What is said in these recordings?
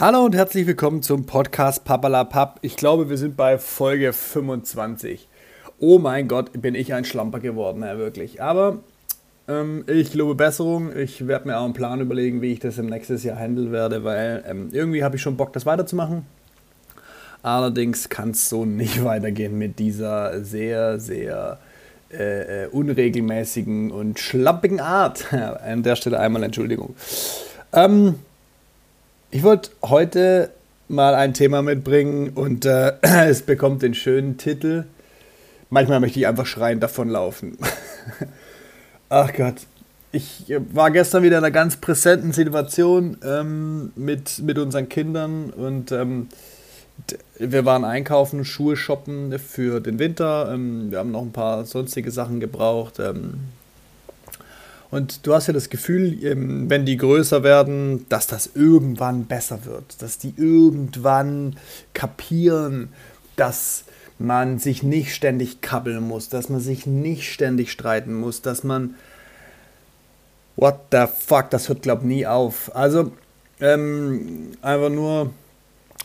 Hallo und herzlich willkommen zum Podcast Papalapap. Ich glaube, wir sind bei Folge 25. Oh mein Gott, bin ich ein Schlamper geworden, ja wirklich. Aber ähm, ich glaube Besserung. Ich werde mir auch einen Plan überlegen, wie ich das im nächsten Jahr handeln werde, weil ähm, irgendwie habe ich schon Bock, das weiterzumachen. Allerdings kann es so nicht weitergehen mit dieser sehr, sehr äh, äh, unregelmäßigen und schlampigen Art. An der Stelle einmal Entschuldigung. Ähm, ich wollte heute mal ein Thema mitbringen und äh, es bekommt den schönen Titel. Manchmal möchte ich einfach schreiend davonlaufen. Ach Gott. Ich war gestern wieder in einer ganz präsenten Situation ähm, mit, mit unseren Kindern und ähm, wir waren einkaufen, Schuhe shoppen für den Winter. Ähm, wir haben noch ein paar sonstige Sachen gebraucht. Und du hast ja das Gefühl, ähm, wenn die größer werden, dass das irgendwann besser wird, dass die irgendwann kapieren, dass man sich nicht ständig kabbeln muss, dass man sich nicht ständig streiten muss, dass man what the fuck, das hört glaub nie auf. Also ähm, einfach nur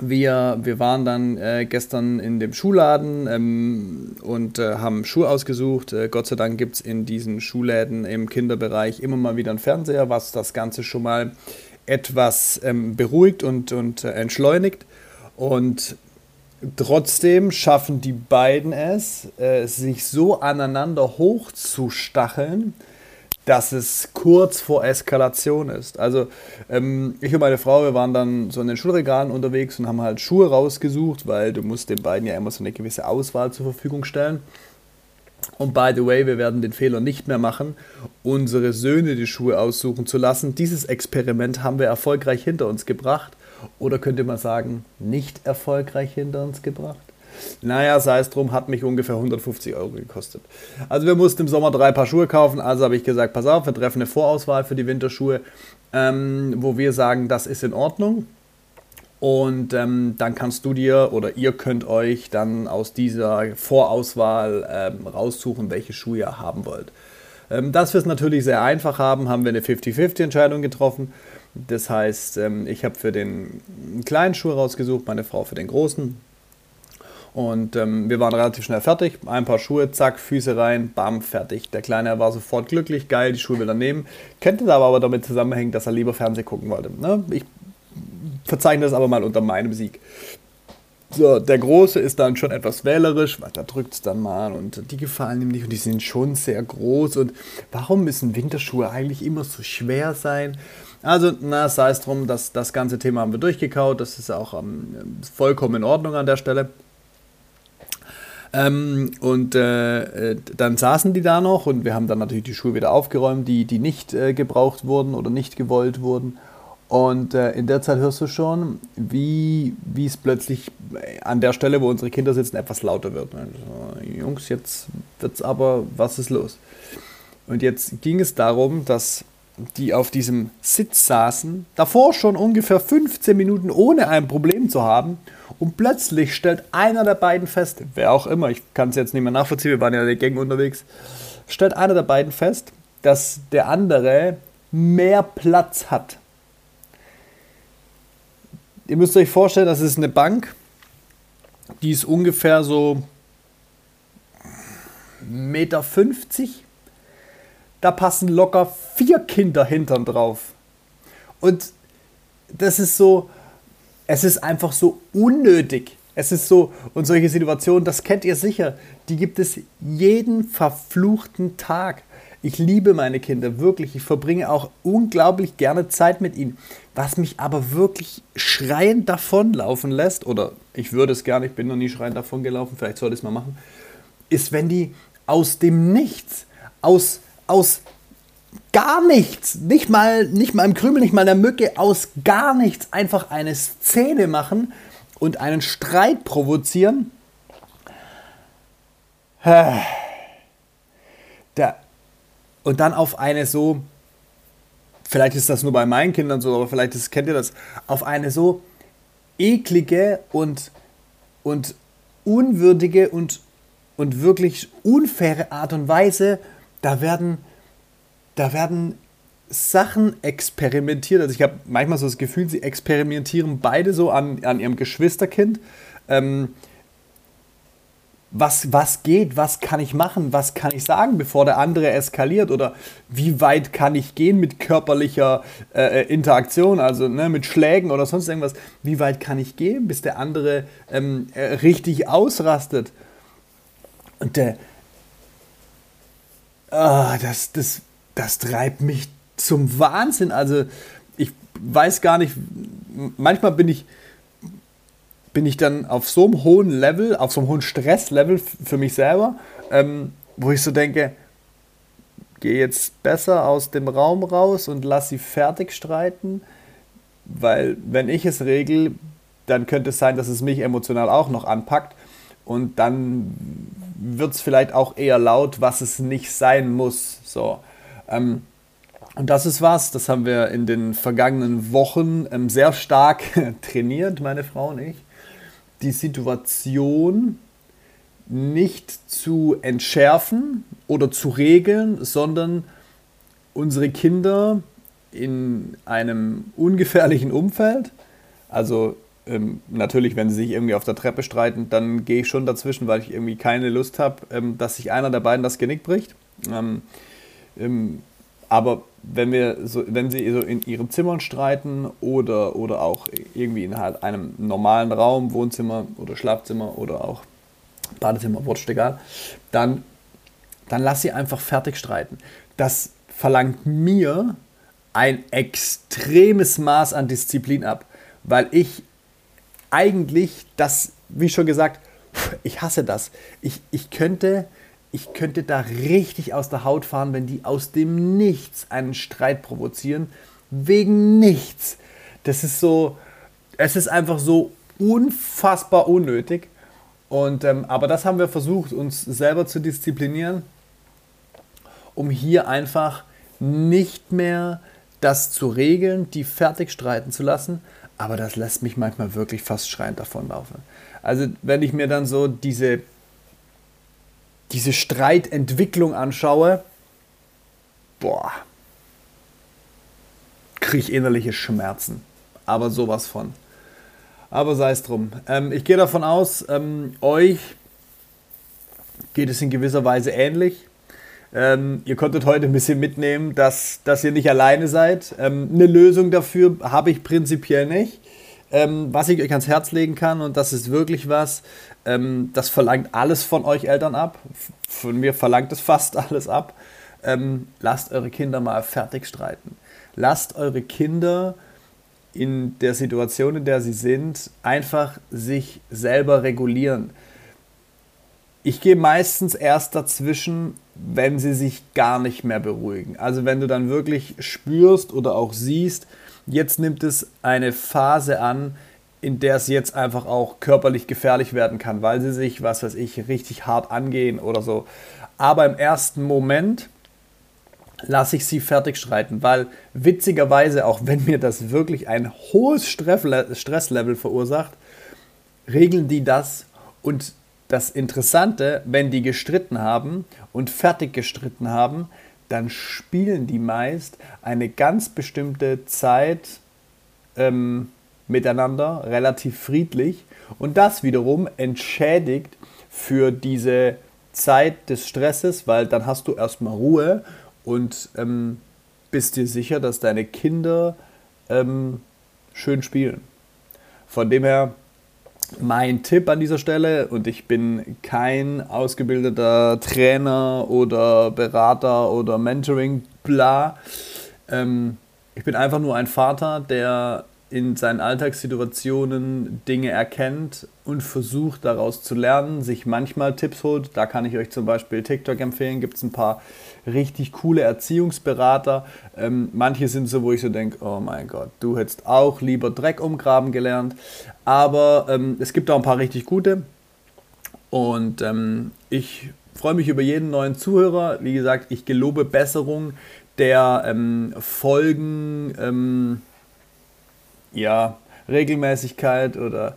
wir, wir waren dann äh, gestern in dem Schuhladen ähm, und äh, haben Schuhe ausgesucht. Äh, Gott sei Dank gibt es in diesen Schuhläden im Kinderbereich immer mal wieder einen Fernseher, was das Ganze schon mal etwas ähm, beruhigt und, und äh, entschleunigt. Und trotzdem schaffen die beiden es, äh, sich so aneinander hochzustacheln, dass es kurz vor Eskalation ist. Also ähm, ich und meine Frau, wir waren dann so in den Schulregalen unterwegs und haben halt Schuhe rausgesucht, weil du musst den beiden ja immer so eine gewisse Auswahl zur Verfügung stellen. Und by the way, wir werden den Fehler nicht mehr machen, unsere Söhne die Schuhe aussuchen zu lassen. Dieses Experiment haben wir erfolgreich hinter uns gebracht. Oder könnte man sagen, nicht erfolgreich hinter uns gebracht? Naja, sei es drum, hat mich ungefähr 150 Euro gekostet. Also wir mussten im Sommer drei Paar Schuhe kaufen, also habe ich gesagt, pass auf, wir treffen eine Vorauswahl für die Winterschuhe, ähm, wo wir sagen, das ist in Ordnung. Und ähm, dann kannst du dir oder ihr könnt euch dann aus dieser Vorauswahl ähm, raussuchen, welche Schuhe ihr haben wollt. Ähm, dass wir es natürlich sehr einfach haben, haben wir eine 50-50-Entscheidung getroffen. Das heißt, ähm, ich habe für den kleinen Schuh rausgesucht, meine Frau für den großen. Und ähm, wir waren relativ schnell fertig. Ein paar Schuhe, zack, Füße rein, bam, fertig. Der Kleine war sofort glücklich, geil, die Schuhe will er nehmen. Könnte aber, aber damit zusammenhängen, dass er lieber Fernsehen gucken wollte. Ne? Ich verzeichne das aber mal unter meinem Sieg. So, der Große ist dann schon etwas wählerisch, weil da drückt es dann mal und die gefallen ihm nicht und die sind schon sehr groß. Und warum müssen Winterschuhe eigentlich immer so schwer sein? Also, na, sei es drum, dass das ganze Thema haben wir durchgekaut. Das ist auch ähm, vollkommen in Ordnung an der Stelle. Ähm, und äh, äh, dann saßen die da noch und wir haben dann natürlich die Schuhe wieder aufgeräumt, die, die nicht äh, gebraucht wurden oder nicht gewollt wurden. Und äh, in der Zeit hörst du schon, wie es plötzlich an der Stelle, wo unsere Kinder sitzen, etwas lauter wird. Also, Jungs, jetzt wird's aber, was ist los? Und jetzt ging es darum, dass die auf diesem Sitz saßen, davor schon ungefähr 15 Minuten ohne ein Problem zu haben und plötzlich stellt einer der beiden fest, wer auch immer, ich kann es jetzt nicht mehr nachvollziehen, wir waren ja in der Gang unterwegs, stellt einer der beiden fest, dass der andere mehr Platz hat. Ihr müsst euch vorstellen, das ist eine Bank, die ist ungefähr so 1,50 Meter. Da passen locker vier Kinder hintern drauf. Und das ist so, es ist einfach so unnötig. Es ist so, und solche Situationen, das kennt ihr sicher, die gibt es jeden verfluchten Tag. Ich liebe meine Kinder wirklich. Ich verbringe auch unglaublich gerne Zeit mit ihnen. Was mich aber wirklich schreiend davonlaufen lässt, oder ich würde es gerne, ich bin noch nie schreiend davon gelaufen, vielleicht sollte ich es mal machen, ist, wenn die aus dem Nichts, aus, aus gar nichts, nicht mal, nicht mal im Krümel, nicht mal in der Mücke, aus gar nichts einfach eine Szene machen und einen Streit provozieren. Da, und dann auf eine so, vielleicht ist das nur bei meinen Kindern so, aber vielleicht ist, kennt ihr das, auf eine so eklige und, und unwürdige und, und wirklich unfaire Art und Weise, da werden da werden Sachen experimentiert. Also ich habe manchmal so das Gefühl, sie experimentieren beide so an, an ihrem Geschwisterkind. Ähm, was, was geht, was kann ich machen, was kann ich sagen, bevor der andere eskaliert oder wie weit kann ich gehen mit körperlicher äh, äh, Interaktion, also ne, mit Schlägen oder sonst irgendwas, wie weit kann ich gehen, bis der andere ähm, äh, richtig ausrastet. Und der, oh, das, das, das treibt mich zum Wahnsinn. Also ich weiß gar nicht, manchmal bin ich bin ich dann auf so einem hohen Level, auf so einem hohen Stresslevel für mich selber, ähm, wo ich so denke, gehe jetzt besser aus dem Raum raus und lass sie fertig streiten, weil wenn ich es regel, dann könnte es sein, dass es mich emotional auch noch anpackt und dann wird es vielleicht auch eher laut, was es nicht sein muss. So. Ähm, und das ist was, das haben wir in den vergangenen Wochen ähm, sehr stark trainiert, meine Frau und ich die Situation nicht zu entschärfen oder zu regeln, sondern unsere Kinder in einem ungefährlichen Umfeld, also ähm, natürlich, wenn sie sich irgendwie auf der Treppe streiten, dann gehe ich schon dazwischen, weil ich irgendwie keine Lust habe, ähm, dass sich einer der beiden das Genick bricht. Ähm, aber wenn, wir so, wenn sie so in ihren Zimmern streiten oder, oder auch irgendwie in halt einem normalen Raum, Wohnzimmer oder Schlafzimmer oder auch Badezimmer, wurscht egal, dann, dann lass sie einfach fertig streiten. Das verlangt mir ein extremes Maß an Disziplin ab, weil ich eigentlich das, wie schon gesagt, ich hasse das. Ich, ich könnte ich könnte da richtig aus der Haut fahren, wenn die aus dem Nichts einen Streit provozieren. Wegen nichts. Das ist so, es ist einfach so unfassbar unnötig. Und, ähm, aber das haben wir versucht, uns selber zu disziplinieren, um hier einfach nicht mehr das zu regeln, die fertig streiten zu lassen. Aber das lässt mich manchmal wirklich fast schreiend davonlaufen. Also wenn ich mir dann so diese diese Streitentwicklung anschaue, boah, kriege ich innerliche Schmerzen. Aber sowas von. Aber sei es drum. Ähm, ich gehe davon aus, ähm, euch geht es in gewisser Weise ähnlich. Ähm, ihr konntet heute ein bisschen mitnehmen, dass, dass ihr nicht alleine seid. Ähm, eine Lösung dafür habe ich prinzipiell nicht. Ähm, was ich euch ans Herz legen kann, und das ist wirklich was, ähm, das verlangt alles von euch Eltern ab. Von mir verlangt es fast alles ab. Ähm, lasst eure Kinder mal fertig streiten. Lasst eure Kinder in der Situation, in der sie sind, einfach sich selber regulieren. Ich gehe meistens erst dazwischen, wenn sie sich gar nicht mehr beruhigen. Also wenn du dann wirklich spürst oder auch siehst, jetzt nimmt es eine Phase an, in der es jetzt einfach auch körperlich gefährlich werden kann, weil sie sich, was weiß ich, richtig hart angehen oder so. Aber im ersten Moment lasse ich sie fertig streiten, weil witzigerweise, auch wenn mir das wirklich ein hohes Stresslevel verursacht, regeln die das und das Interessante, wenn die gestritten haben und fertig gestritten haben, dann spielen die meist eine ganz bestimmte Zeit ähm, miteinander, relativ friedlich. Und das wiederum entschädigt für diese Zeit des Stresses, weil dann hast du erstmal Ruhe und ähm, bist dir sicher, dass deine Kinder ähm, schön spielen. Von dem her mein Tipp an dieser Stelle, und ich bin kein ausgebildeter Trainer oder Berater oder Mentoring, bla. Ähm, ich bin einfach nur ein Vater, der in seinen Alltagssituationen Dinge erkennt und versucht daraus zu lernen, sich manchmal Tipps holt. Da kann ich euch zum Beispiel TikTok empfehlen, gibt es ein paar richtig coole Erziehungsberater. Ähm, manche sind so, wo ich so denke, oh mein Gott, du hättest auch lieber Dreck umgraben gelernt. Aber ähm, es gibt auch ein paar richtig gute. Und ähm, ich freue mich über jeden neuen Zuhörer. Wie gesagt, ich gelobe Besserung der ähm, Folgen ähm, ja, Regelmäßigkeit oder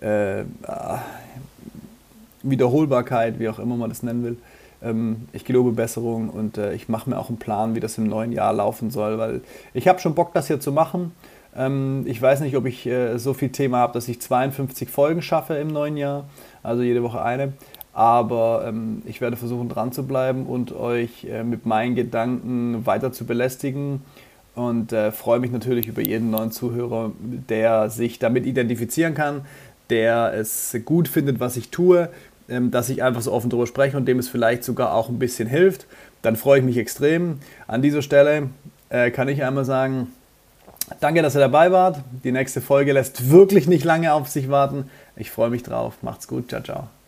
äh, Wiederholbarkeit, wie auch immer man das nennen will, Ähm, ich gelobe Besserung und äh, ich mache mir auch einen Plan, wie das im neuen Jahr laufen soll, weil ich habe schon Bock, das hier zu machen. Ähm, ich weiß nicht, ob ich äh, so viel Thema habe, dass ich 52 Folgen schaffe im neuen Jahr, also jede Woche eine. Aber ähm, ich werde versuchen, dran zu bleiben und euch äh, mit meinen Gedanken weiter zu belästigen. Und äh, freue mich natürlich über jeden neuen Zuhörer, der sich damit identifizieren kann, der es gut findet, was ich tue, ähm, dass ich einfach so offen darüber spreche und dem es vielleicht sogar auch ein bisschen hilft. Dann freue ich mich extrem. An dieser Stelle äh, kann ich einmal sagen, danke, dass ihr dabei wart. Die nächste Folge lässt wirklich nicht lange auf sich warten. Ich freue mich drauf. Macht's gut. Ciao, ciao.